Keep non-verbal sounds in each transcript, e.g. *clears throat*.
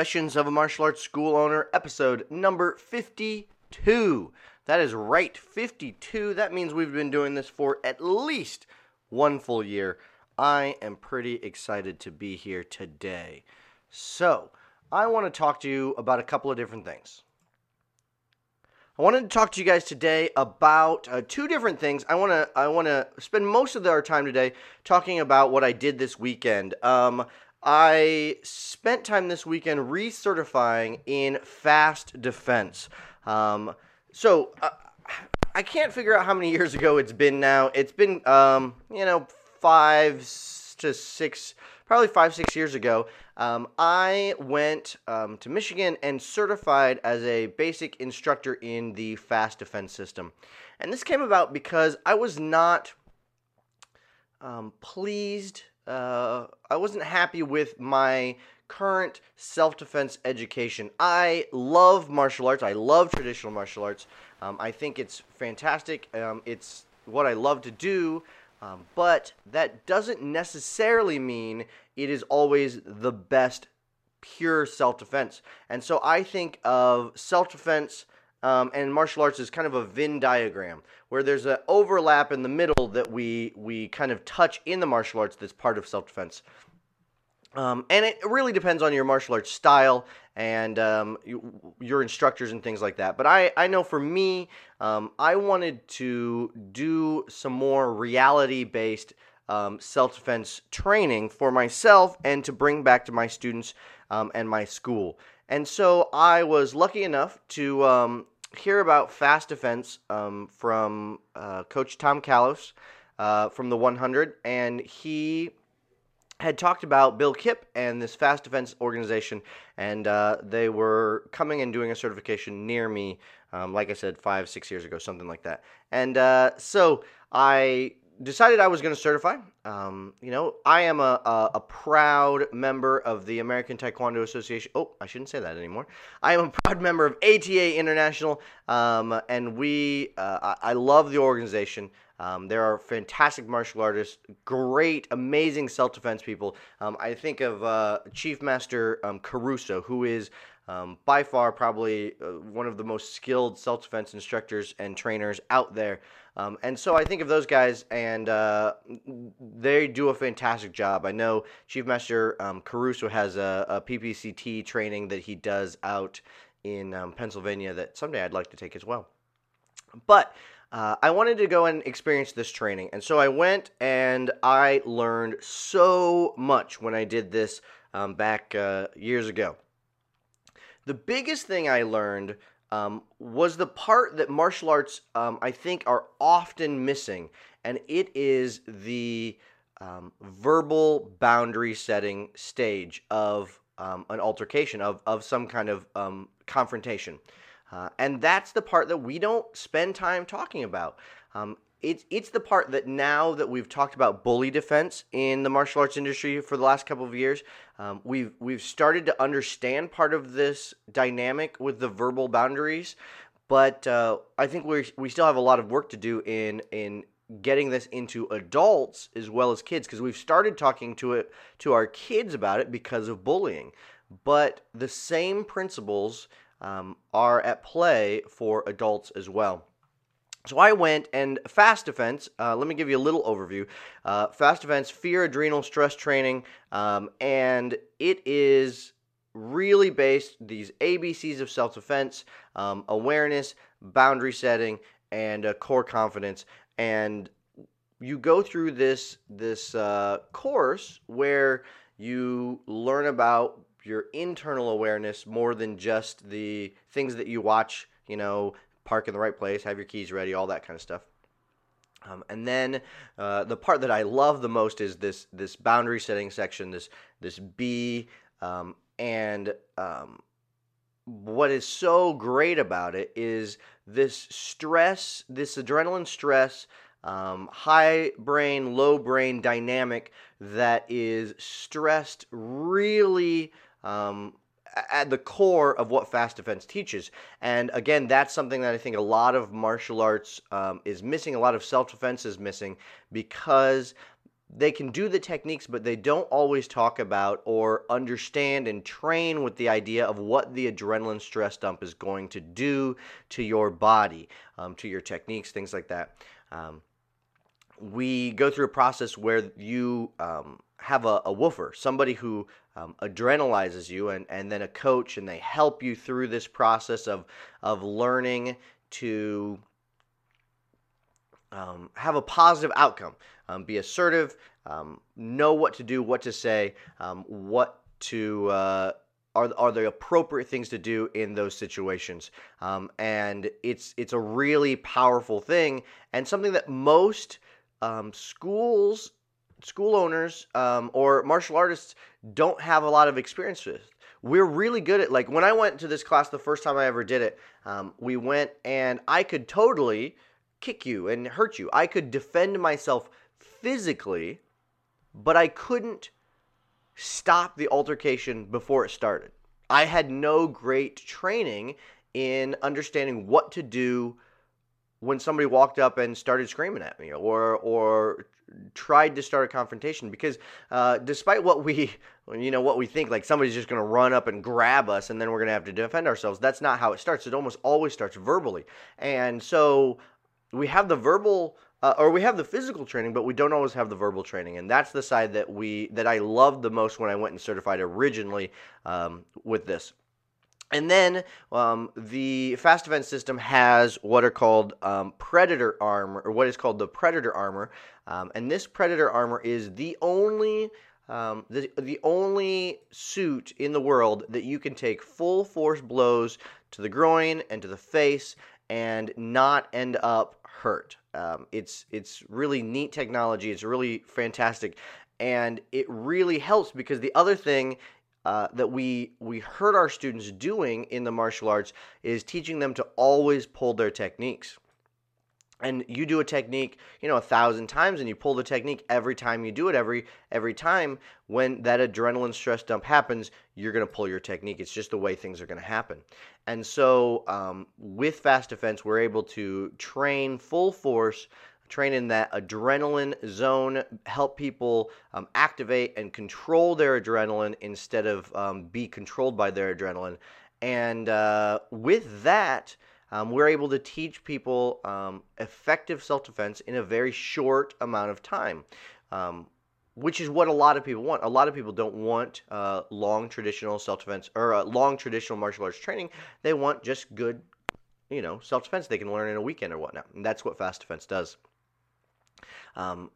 Confessions of a Martial Arts School Owner, episode number 52. That is right, 52. That means we've been doing this for at least one full year. I am pretty excited to be here today. So, I want to talk to you about a couple of different things. I wanted to talk to you guys today about uh, two different things. I want to I want to spend most of our time today talking about what I did this weekend. Um, I spent time this weekend recertifying in fast defense. Um, so uh, I can't figure out how many years ago it's been now. It's been, um, you know, five to six, probably five, six years ago. Um, I went um, to Michigan and certified as a basic instructor in the fast defense system. And this came about because I was not um, pleased uh, I wasn't happy with my current self defense education. I love martial arts. I love traditional martial arts. Um, I think it's fantastic. Um, it's what I love to do. Um, but that doesn't necessarily mean it is always the best pure self defense. And so I think of self defense um, and martial arts is kind of a Venn diagram where there's an overlap in the middle that we we kind of touch in the martial arts that's part of self defense. Um, and it really depends on your martial arts style and um, you, your instructors and things like that. But I, I know for me, um, I wanted to do some more reality based um, self defense training for myself and to bring back to my students um, and my school. And so I was lucky enough to um, hear about fast defense um, from uh, Coach Tom Callos uh, from the 100, and he had talked about Bill Kipp and this fast defense organization, and uh, they were coming and doing a certification near me, um, like I said, five, six years ago, something like that. And uh, so I decided I was going to certify. Um, you know, I am a, a, a, proud member of the American Taekwondo Association. Oh, I shouldn't say that anymore. I am a proud *laughs* member of ATA International, um, and we, uh, I, I, love the organization. Um, there are fantastic martial artists, great, amazing self defense people. Um, I think of uh, Chief Master um, Caruso, who is um, by far, probably uh, one of the most skilled self defense instructors and trainers out there. Um, and so I think of those guys, and uh, they do a fantastic job. I know Chief Master um, Caruso has a, a, PPCT training that he does out in um, Pennsylvania that someday I'd like to take as well. But uh, I wanted to go and experience this training. And so I went and I learned so much when I did this um, back uh, years ago. The biggest thing I learned um, was the part that martial arts, um, I think, are often missing, and it is the um, verbal boundary setting stage of um, an altercation, of, of some kind of um, confrontation. Uh, and that's the part that we don't spend time talking about. It's it's the part that now that we've talked about bully defense in the martial arts industry for the last couple of years, um, we've we've started to understand part of this dynamic with the verbal boundaries, but uh, I think we we still have a lot of work to do in in getting this into adults as well as kids because we've started talking to it to our kids about it because of bullying, but the same principles um, are at play for adults as well. So I went and fast defense. Uh, let me give you a little overview. Uh, fast defense, fear, adrenal stress training, um, and it is really based these ABCs of self defense, um, awareness, boundary setting, and uh, core confidence. And you go through this this uh, course where you learn about your internal awareness more than just the things that you watch you know park in the right place, have your keys ready, all that kind of stuff. Um, and then uh, the part that I love the most is this this boundary setting section, this this B, um, and um, what is so great about it is this stress, this adrenaline stress, um, high brain, low brain dynamic that is stressed really um, at the core of what fast defense teaches. And again, that's something that I think a lot of martial arts um, is missing, a lot of self defense is missing because they can do the techniques, but they don't always talk about or understand and train with the idea of what the adrenaline stress dump is going to do to your body, um, to your techniques, things like that. Um, we go through a process where you um, have a, a woofer, somebody who um, adrenalizes you, and, and then a coach, and they help you through this process of, of learning to um, have a positive outcome. Um, be assertive, um, know what to do, what to say, um, what to uh, are are the appropriate things to do in those situations. Um, and it's it's a really powerful thing and something that most schools, school owners, um, or martial artists don't have a lot of experience with. We're really good at like when I went to this class the first time I ever did it. we went and I could totally kick you and hurt you. I could defend myself physically, but I couldn't stop the altercation before it started. I had no great training in understanding what to do when somebody walked up and started screaming at me or or tried to start a confrontation because uh, despite what we *laughs* you know what we think like somebody's just going to run up and grab us and then we're going to have to defend ourselves. That's not how it starts. It almost always starts verbally. And so we have the verbal uh, or we have the physical training, but we don't always have the verbal training, and that's the side that we that I loved the most when I went and certified originally um, with this. And then um, the fast defense system has what are called um, predator armor, or what is called the predator armor, um, and this predator armor is the only um, the the only suit in the world that you can take full force blows to the groin and to the face and not end up hurt. Um, it's it's really neat technology. It's really fantastic, and it really helps because the other thing uh, that we we hurt our students doing in the martial arts is teaching them to always pull their techniques. And you do a technique you know a thousand times and you pull the technique every time you do it every every time when that adrenaline stress dump happens you're to pull your technique. It's just the way things are to happen. And so um, with fast defense we're able to train full force train in that adrenaline zone help people um, activate and control their adrenaline instead of um, be controlled by their adrenaline and uh, with that um, we're able to teach people um, effective self defense in a very short amount of time. Um, which is what a lot of people want. A lot of people don't want uh, long traditional self defense or uh, long traditional martial arts training. They want just good, you know, self defense they can learn in a weekend or whatnot. And that's what fast defense does. Um,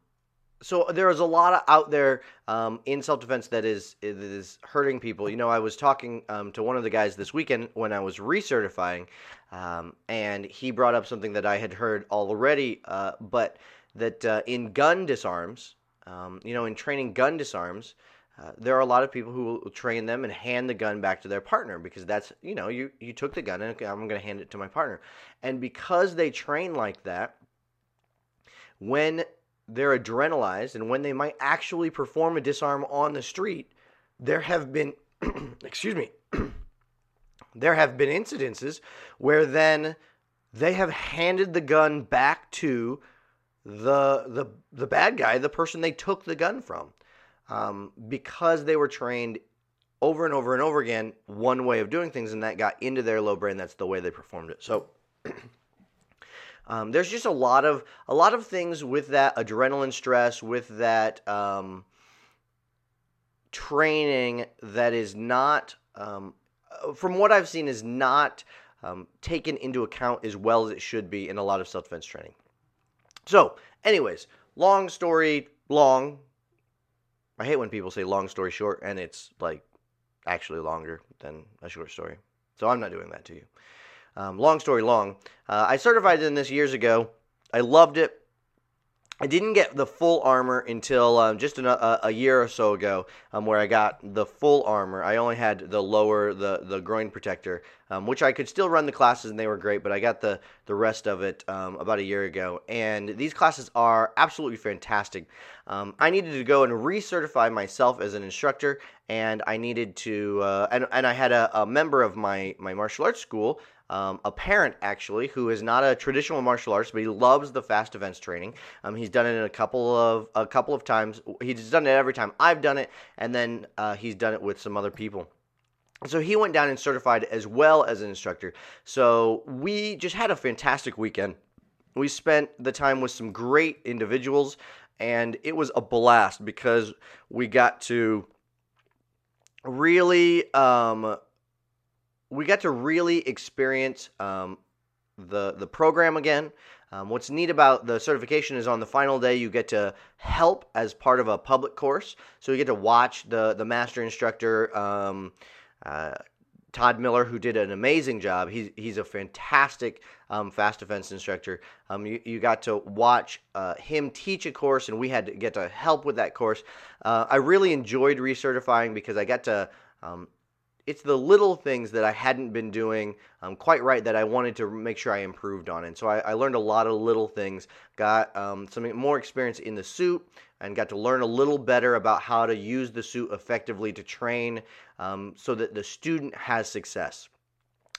so there is a lot out there um, in self defense that is is hurting people. You know, I was talking um, to one of the guys this weekend when I was recertifying, um, and he brought up something that I had heard already, uh, but that uh, in gun disarms, um, you know, in training gun disarms. Uh, there are a lot of people who will train them and hand the gun back to their partner because that's you know you you took the gun and I'm going to hand it to my partner, and because they train like that, when they're adrenalized and when they might actually perform a disarm on the street, there have been, *clears throat* excuse me, *clears throat* there have been incidences where then they have handed the gun back to the the the bad guy, the person they took the gun from, um, because they were trained over and over and over again one way of doing things, and that got into their low brain. That's the way they performed it. So. *clears throat* Um, there's just a lot of a lot of things with that adrenaline stress, with that um, training that is not, um, from what I've seen, is not um, taken into account as well as it should be in a lot of self defense training. So, anyways, long story long. I hate when people say long story short and it's like actually longer than a short story. So I'm not doing that to you. Um, long story long, uh, I certified in this years ago. I loved it. I didn't get the full armor until um, just a, a, year or so ago, um, where I got the full armor. I only had the lower, the the groin protector, um, which I could still run the classes and they were great, but I got the the rest of it um, about a year ago. And these classes are absolutely fantastic. Um, I needed to go and recertify myself as an instructor, and I needed to, uh, and and I had a, a member of my my martial arts school um, a parent actually who is not a traditional martial artist, but he loves the fast defense training. Um, he's done it a couple of a couple of times. He's done it every time I've done it, and then uh, he's done it with some other people. So he went down and certified as well as an instructor. So we just had a fantastic weekend. We spent the time with some great individuals, and it was a blast because we got to really um, we got to really experience um, the the program again. Um, what's neat about the certification is on the final day you get to help as part of a public course, so you get to watch the the master instructor. Um, uh, Todd Miller, who did an amazing job. He's, he's a fantastic um, fast defense instructor. Um, you, you got to watch uh, him teach a course, and we had to get to help with that course. Uh, I really enjoyed recertifying because I got to um, it's the little things that I hadn't been doing um, quite right that I wanted to make sure I improved on. And so I, I learned a lot of little things, got um, some more experience in the suit, and got to learn a little better about how to use the suit effectively to train um, so that the student has success.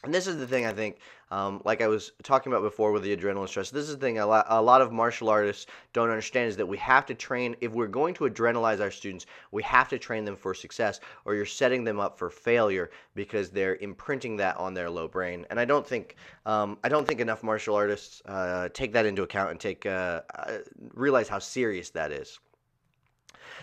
And this is the thing I think, um, like I was talking about before with the adrenaline stress, this is the thing a lot, a lot of martial artists don't understand is that we have to train, if we're going to adrenalize our students, we have to train them for success or you're setting them up for failure because they're imprinting that on their low brain. And I don't think, um, I don't think enough martial artists uh, take that into account and take, uh, uh, realize how serious that is.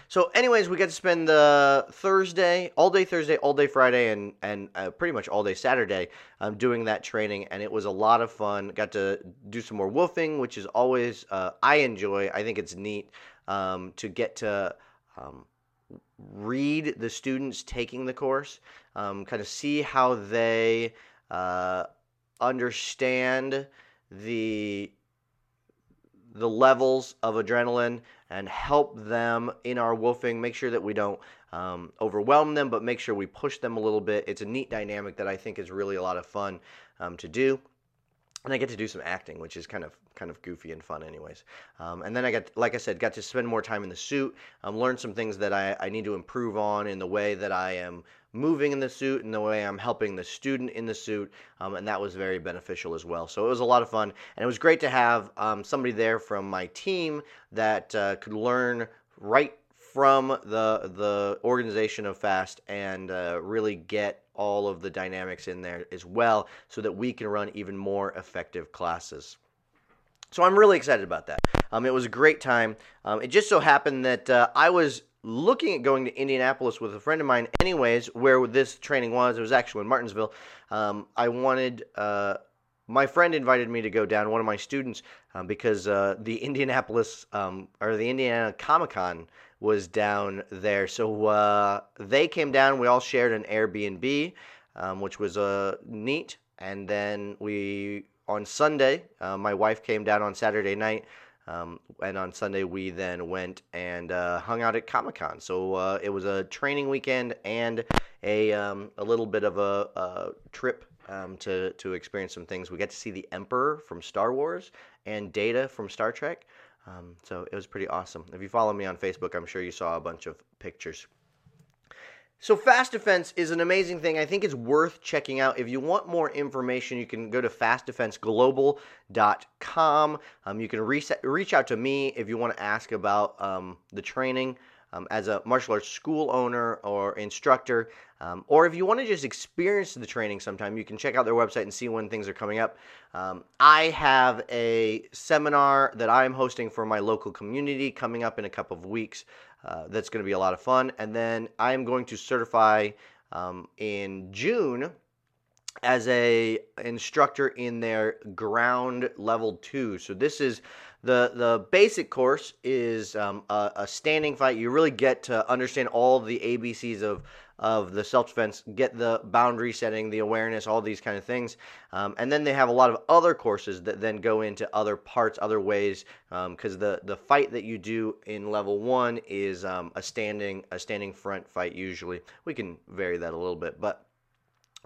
So, anyways, we got to spend the Thursday, all day Thursday, all day Friday, and and uh, pretty much all day Saturday um, doing that training, and it was a lot of fun. Got to do some more woofing, which is always uh, I enjoy. I think it's neat um, to get to. Um, read the students taking the course, um, kind of see how they uh, understand the the levels of adrenaline and help them in our woofing. Make sure that we don't um, overwhelm them, but make sure we push them a little bit. It's a neat dynamic that I think is really a lot of fun um, to do. And I get to do some acting, which is kind of kind of goofy and fun, anyways. Um, and then I got, like I said, got to spend more time in the suit, um, learn some things that I, I need to improve on in the way that I am moving in the suit and the way I'm helping the student in the suit, um, and that was very beneficial as well. So it was a lot of fun, and it was great to have um, somebody there from my team that uh, could learn right from the the organization of Fast and uh, really get all of the dynamics in there as well, so that we can run even more effective classes. So I'm really excited about that. Um, it was a great time. Um, it just so happened that uh, I was looking at going to Indianapolis with a friend of mine, anyways, where this training was. It was actually in Martinsville. Um, I wanted. Uh, my friend invited me to go down. One of my students, uh, because uh, the Indianapolis um, or the Indiana Comic Con was down there, so uh, they came down. We all shared an Airbnb, um, which was uh, neat. And then we on Sunday, uh, my wife came down on Saturday night. Um, and on Sunday, we then went and uh, hung out at Comic Con. So uh, it was a training weekend and a, um, a little bit of a, a trip um, to, to experience some things. We got to see the Emperor from Star Wars and Data from Star Trek. Um, so it was pretty awesome. If you follow me on Facebook, I'm sure you saw a bunch of pictures. So Fast Defense is an amazing thing. I think it's worth checking out. If you want more information, you can go to fastdefenseglobal.com. Um, you can reset, reach out to me if you want to ask about um, the training um, as a martial arts school owner or instructor. Um, or if you want to just experience the training sometime, you can check out their website and see when things are coming up. Um, I have a seminar that I am hosting for my local community coming up in a couple of weeks. Uh, that's going to be a lot of fun. And then I am going to certify um, in June as a instructor in their ground level two. So this is the the basic course is um, a, a, standing fight. You really get to understand all the ABCs of of the self defense, get the boundary setting, the awareness, all these kind of things. Um, and then they have a lot of other courses that then go into other parts, other ways, because um, the the fight that you do in level one is um, a standing a standing front fight. Usually, we can vary that a little bit, but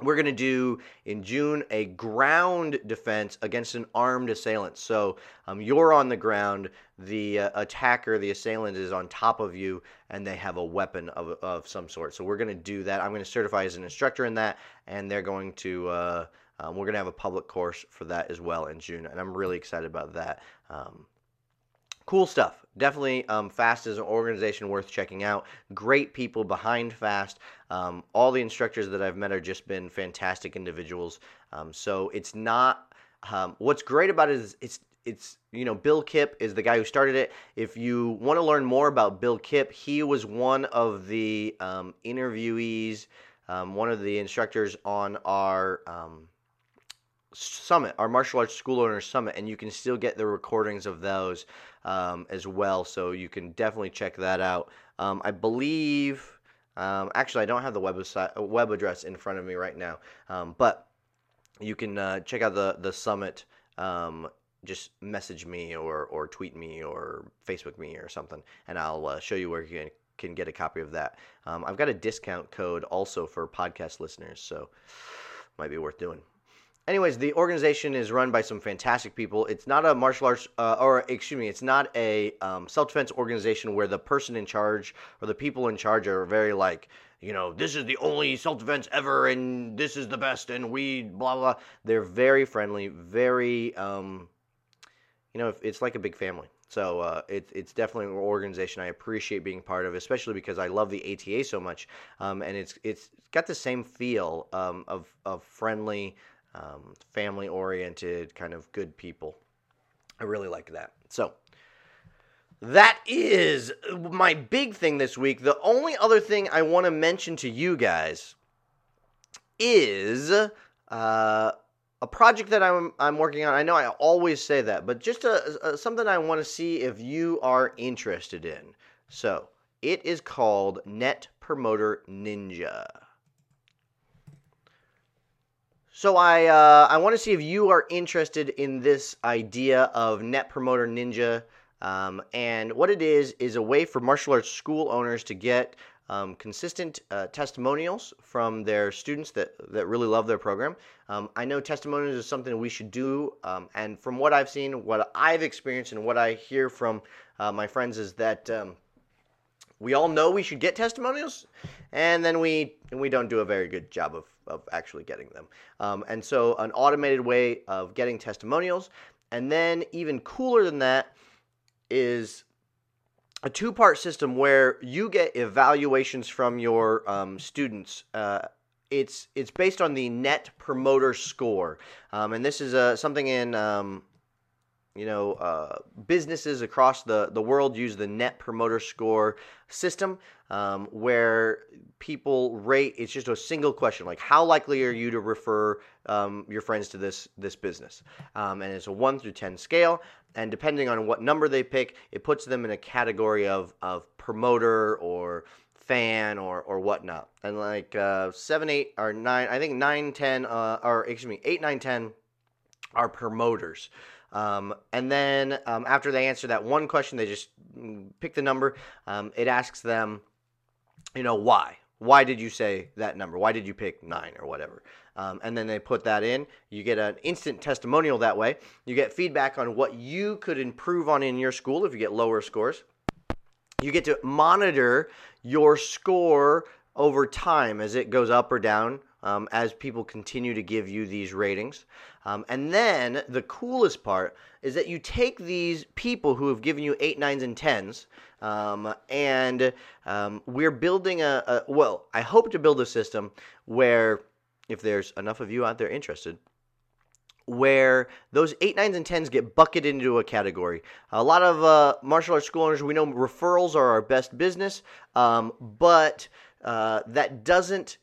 we're going to do in June a ground defense against an armed assailant. So um, you're on the ground, the uh, attacker, the assailant is on top of you, and they have a weapon of, of some sort. So we're going to do that. I'm going to certify as an instructor in that, and they're going to. Uh, um, we're going to have a public course for that as well in June, and I'm really excited about that. Um, cool stuff. Definitely, um, Fast is an organization worth checking out. Great people behind Fast. Um, all the instructors that I've met are just been fantastic individuals. Um, so it's not. Um, what's great about it is it's it's you know Bill Kipp is the guy who started it. If you want to learn more about Bill Kipp, he was one of the um, interviewees, um, one of the instructors on our summit, our martial arts school owners summit, and you can still get the recordings of those um, as well. So you can definitely check that out. Um, I believe, um, actually, I don't have the website uh, web address in front of me right now, um, but you can uh, check out the the summit. Um, just message me or or tweet me or Facebook me or something, and I'll uh, show you where you can can get a copy of that. Um, I've got a discount code also for podcast listeners, so might be worth doing anyways, the organization is run by some fantastic people. It's not a martial arts, uh, or excuse me, it's not a um, self defense organization where the person in charge or the people in charge are very like, you know, this is the only self defense ever, and this is the best, and we blah blah. They're very friendly, very, um, you know, it's like a big family. So uh, it, it's definitely an organization I appreciate being part of, especially because I love the ATA so much, um, and it's it's got the same feel um, of of friendly um, family oriented, kind of good people. I really like that. So, that is my big thing this week. The only other thing I want to mention to you guys is uh, a project that I'm, I'm working on. I know I always say that, but just a, a, something I want to see if you are interested in. So, it is called Net Promoter Ninja. So I uh, I want to see if you are interested in this idea of Net Promoter Ninja. Um, and what it is is a way for martial arts school owners to get um, consistent uh, testimonials from their students that, that really love their program. Um, I know testimonials is something we should do, um, and from what I've seen, what I've experienced, and what I hear from uh, my friends is that um, we all know we should get testimonials, and then we we don't do a very good job of of actually getting them. Um, and so, an automated way of getting testimonials. And then, even cooler than that, is a two part system where you get evaluations from your um, students. Uh, it's it's based on the Net Promoter Score, um, and this is uh, something in um, you know, uh, businesses across the, the world use the Net Promoter Score system um, where people rate, it's just a single question, like how likely are you to refer um, your friends to this, this business? Um, and it's a 1 through 10 scale. And depending on what number they pick, it puts them in a category of, of promoter or fan or, or whatnot. And like uh, 7, 8, or 9, I think 9, 10, uh, or excuse me, 8, 9, 10 are promoters. Um, and then um, after they answer that one question, they just mm, pick the number. Um, it asks them, you know, why? Why did you say that number? Why did you pick nine or whatever? Um, and then they put that in. You get an instant testimonial that way. You get feedback on what you could improve on in your school if you get lower scores. You get to monitor your score over time as it goes up or down um, as people continue to give you these ratings. Um, and then the coolest part is that you take these people who have given you eight, nines, and tens, um, and um, we're building a, a, well, I hope to build a system where if there's enough of you out there interested, where those eight, nines, and tens get bucketed into a category. A lot of uh, martial arts school owners, we know referrals are our best business, um, but uh, that doesn't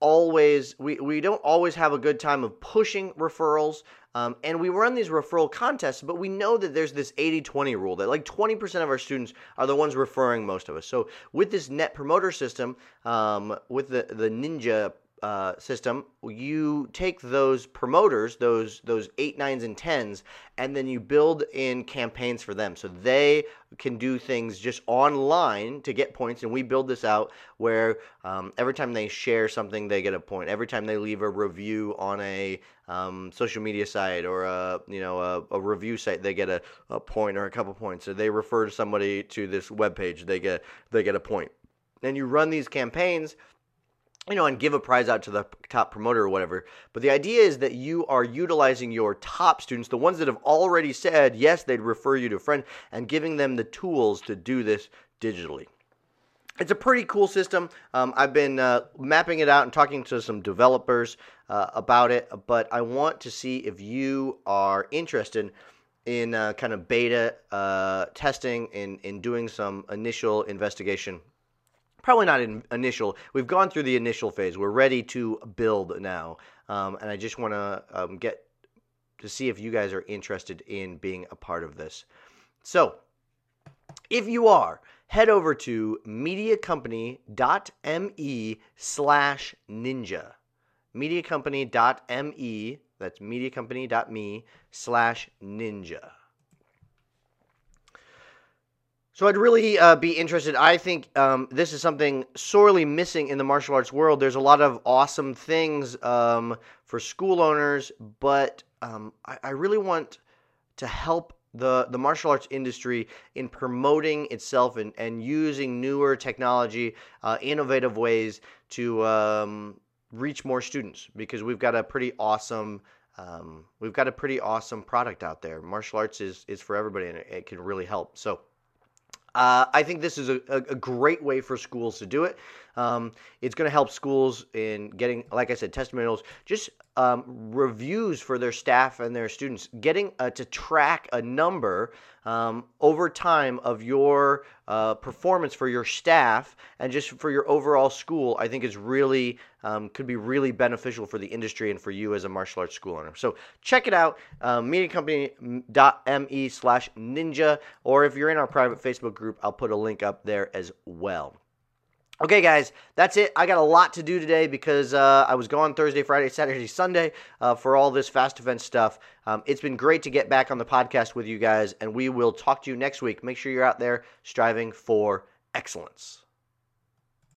always we, we don't always have a good time of pushing referrals um, and we run these referral contests but we know that there's this 80-20 rule that like 20% of our students are the ones referring most of us. So with this net promoter system um, with the, the ninja uh, system, you take those promoters, those those eight, nines, and tens, and then you build in campaigns for them, so they can do things just online to get points. And we build this out where um, every time they share something, they get a point. Every time they leave a review on a um, social media site or a you know a, a review site, they get a, a point or a couple points. Or they refer to somebody to this web page, they get they get a point. And you run these campaigns you know, and give a prize out to the top promoter or whatever. But the idea is that you are utilizing your top students, the ones that have already said yes, they'd refer you to a friend, and giving them the tools to do this digitally. It's a pretty cool system. Um, I've been uh, mapping it out and talking to some developers uh, about it, but I want to see if you are interested in uh, kind of beta uh, testing and in, in doing some initial investigation probably not in initial. We've gone through the initial phase. We're ready to build now, um, and I just want to um, get to see if you guys are interested in being a part of this. So, if you are, head over to mediacompany.me slash ninja. Mediacompany.me, that's mediacompany.me slash ninja. So I'd really uh, be interested. I think um, this is something sorely missing in the martial arts world. There's a lot of awesome things um, for school owners, but um, I, I, really want to help the, the martial arts industry in promoting itself and, and using newer technology, uh, innovative ways to um, reach more students because we've got a pretty awesome um, we've got a pretty awesome product out there. Martial arts is is for everybody and it, it can really help. So. Uh, I think this is a, a, great way for schools to do it. Um, it's going to help schools in getting, like I said, testimonials, just um, reviews for their staff and their students, getting uh, to track a number um, over time of your uh, performance for your staff and just for your overall school, I think is really um, could be really beneficial for the industry and for you as a martial arts school owner. So check it out, um, mediacompany.me slash ninja, or if you're in our private Facebook group, I'll put a link up there as well. Okay, guys, that's it. I got a lot to do today because uh, I was gone Thursday, Friday, Saturday, Sunday uh, for all this fast event stuff. Um, it's been great to get back on the podcast with you guys, and we will talk to you next week. Make sure you're out there striving for excellence.